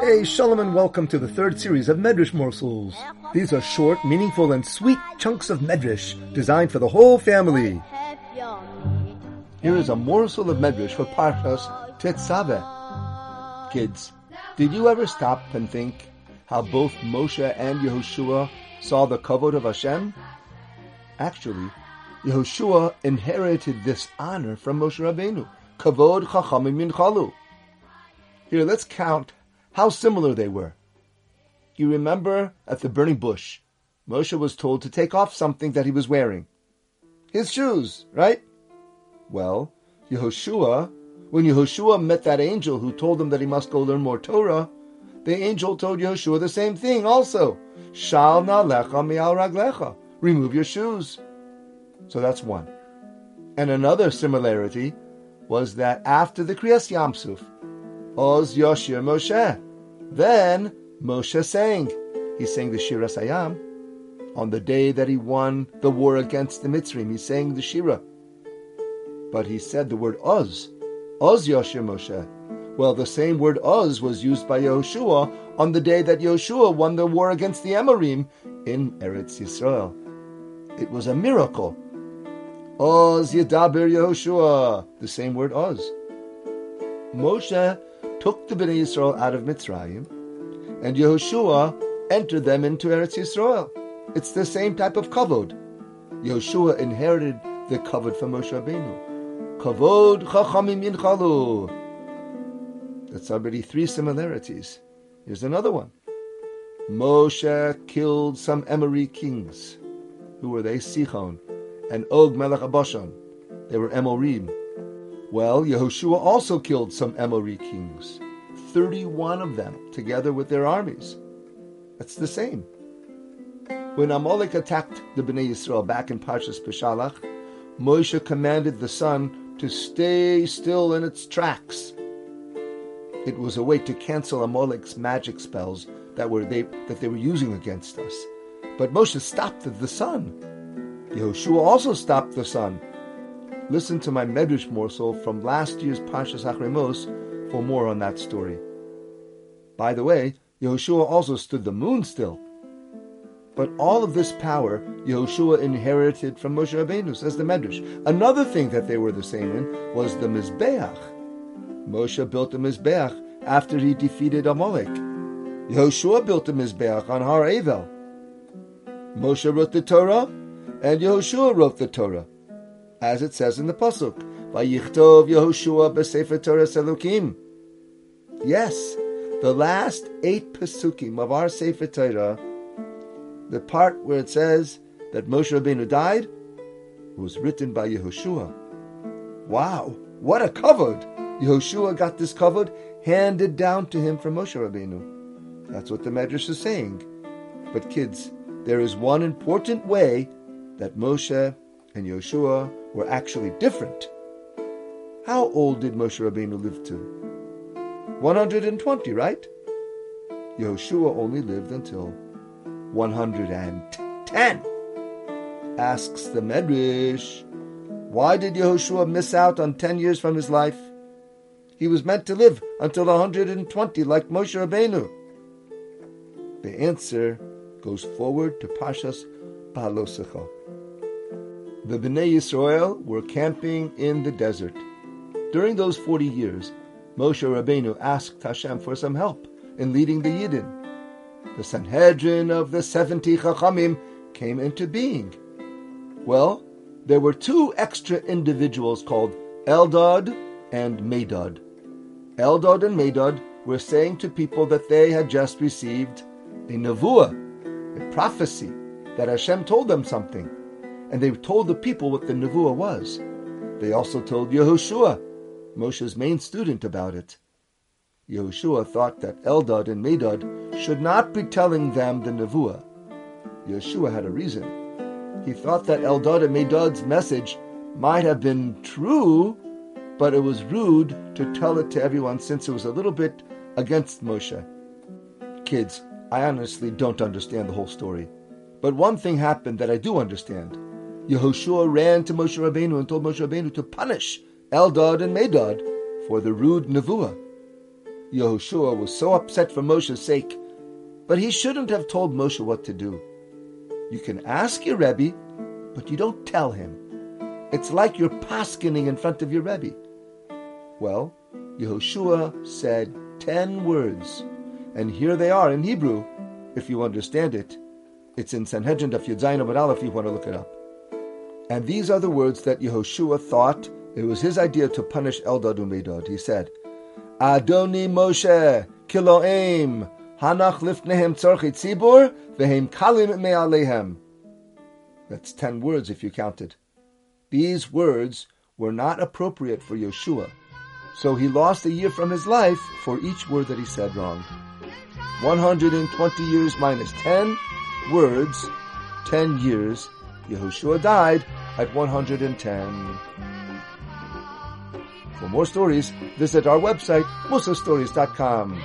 Hey, Shalom and welcome to the third series of Medrash Morsels. These are short, meaningful, and sweet chunks of Medrash designed for the whole family. Here is a morsel of Medrash for Parshas Tetzave. Kids, did you ever stop and think how both Moshe and Yehoshua saw the kavod of Hashem? Actually, Yehoshua inherited this honor from Moshe Rabbeinu. Kavod chachamim yinchalu. Here, let's count how similar they were. You remember at the burning bush, Moshe was told to take off something that he was wearing. His shoes, right? Well, Yehoshua, when Yehoshua met that angel who told him that he must go learn more Torah, the angel told Yehoshua the same thing also. Shal na lecha mi'al raglecha. Remove your shoes. So that's one. And another similarity was that after the Kriyas Yamsuf, Oz Yoshir Moshe. Then Moshe sang. He sang the Shiras Hayam. On the day that he won the war against the Mitzrim, he sang the Shira. But he said the word Oz. Oz Yoshir Moshe. Well, the same word Oz was used by Yehoshua on the day that Yehoshua won the war against the Amorim in Eretz Yisrael. It was a miracle. Oz Yedaber Yehoshua. The same word Oz. Moshe took the Bnei Yisrael out of Mitzrayim, and Yehoshua entered them into Eretz Yisrael. It's the same type of kavod. Yehoshua inherited the kavod from Moshe Rabbeinu. Kavod chachamim yinchalu. That's already three similarities. Here's another one. Moshe killed some Emori kings. Who were they? Sichon and Og Melech Aboshan. They were Emorim. Well, Yehoshua also killed some Emori kings, 31 of them, together with their armies. That's the same. When Amalek attacked the Bnei Yisrael back in Parshas Beshalach, Moshe commanded the sun to stay still in its tracks. It was a way to cancel Amalek's magic spells that were they that they were using against us. But Moshe stopped the sun. Yehoshua also stopped the sun Listen to my Medrash morsel from last year's Parshas Acharei Mos for more on that story. By the way, Yehoshua also stood the moon still. But all of this power Yehoshua inherited from Moshe Rabbeinu, says the Medrash. Another thing that they were the same in was the Mizbeach. Moshe built the Mizbeach after he defeated Amalek. Yehoshua built the Mizbeach on Har Evel. Moshe wrote the Torah, and Yehoshua wrote the Torah as it says in the pasuk, "Vayichtov Yehoshua b'Sefer Toras Elokim." Yes, the last eight pasukim of our Sefer Torah, the part where it says that Moshe Rabbeinu died, was written by Yehoshua. Wow, what a kavod! Yehoshua got this kavod handed down to him from Moshe Rabbeinu. That's what the Medrash is saying. But kids, there is one important way that Moshe and Yehoshua were actually different. How old did Moshe Rabbeinu live to? 120, right? Yehoshua only lived until 110. Asks the Medrash, why did Yehoshua miss out on 10 years from his life? He was meant to live until 120 like Moshe Rabbeinu. The answer goes forward to Pashas Behalosecha the Bnei Yisrael were camping in the desert. During those 40 years, Moshe Rabbeinu asked Hashem for some help in leading the Yidden. The Sanhedrin of the 70 Chachamim came into being. Well, there were two extra individuals called Eldad and Medad. Eldad and Medad were saying to people that they had just received a nevuah, a prophecy, that Hashem told them something and they told the people what the nevuah was. They also told Yehoshua, Moshe's main student, about it. Yehoshua thought that Eldad and Medad should not be telling them the nevuah. Yehoshua had a reason. He thought that Eldad and Medad's message might have been true, but it was rude to tell it to everyone since it was a little bit against Moshe. Kids, I honestly don't understand the whole story. But one thing happened that I do understand. Yehoshua ran to Moshe Rabbeinu and told Moshe Rabbeinu to punish Eldad and Medad for the rude nevuah. Yehoshua was so upset for Moshe's sake, but he shouldn't have told Moshe what to do. You can ask your Rebbe, but you don't tell him. It's like you're paskening in front of your Rebbe. Well, Yehoshua said ten words, and here they are in Hebrew, if you understand it. It's in Sanhedrin Daf Yud Zayin Aleph if you want to look it up. And these are the words that Yehoshua thought it was his idea to punish Eldad Umedad. He said, Adoni Moshe, Kiloim, Hanach lifnehem tzorchi tzibur, vehem kalim me'alehem. That's ten words if you counted. These words were not appropriate for Yehoshua, so he lost a year from his life for each word that he said wrong. 120 years minus 10 words, 10 years. Yehoshua died at 110. For more stories, visit our website, musastories.com.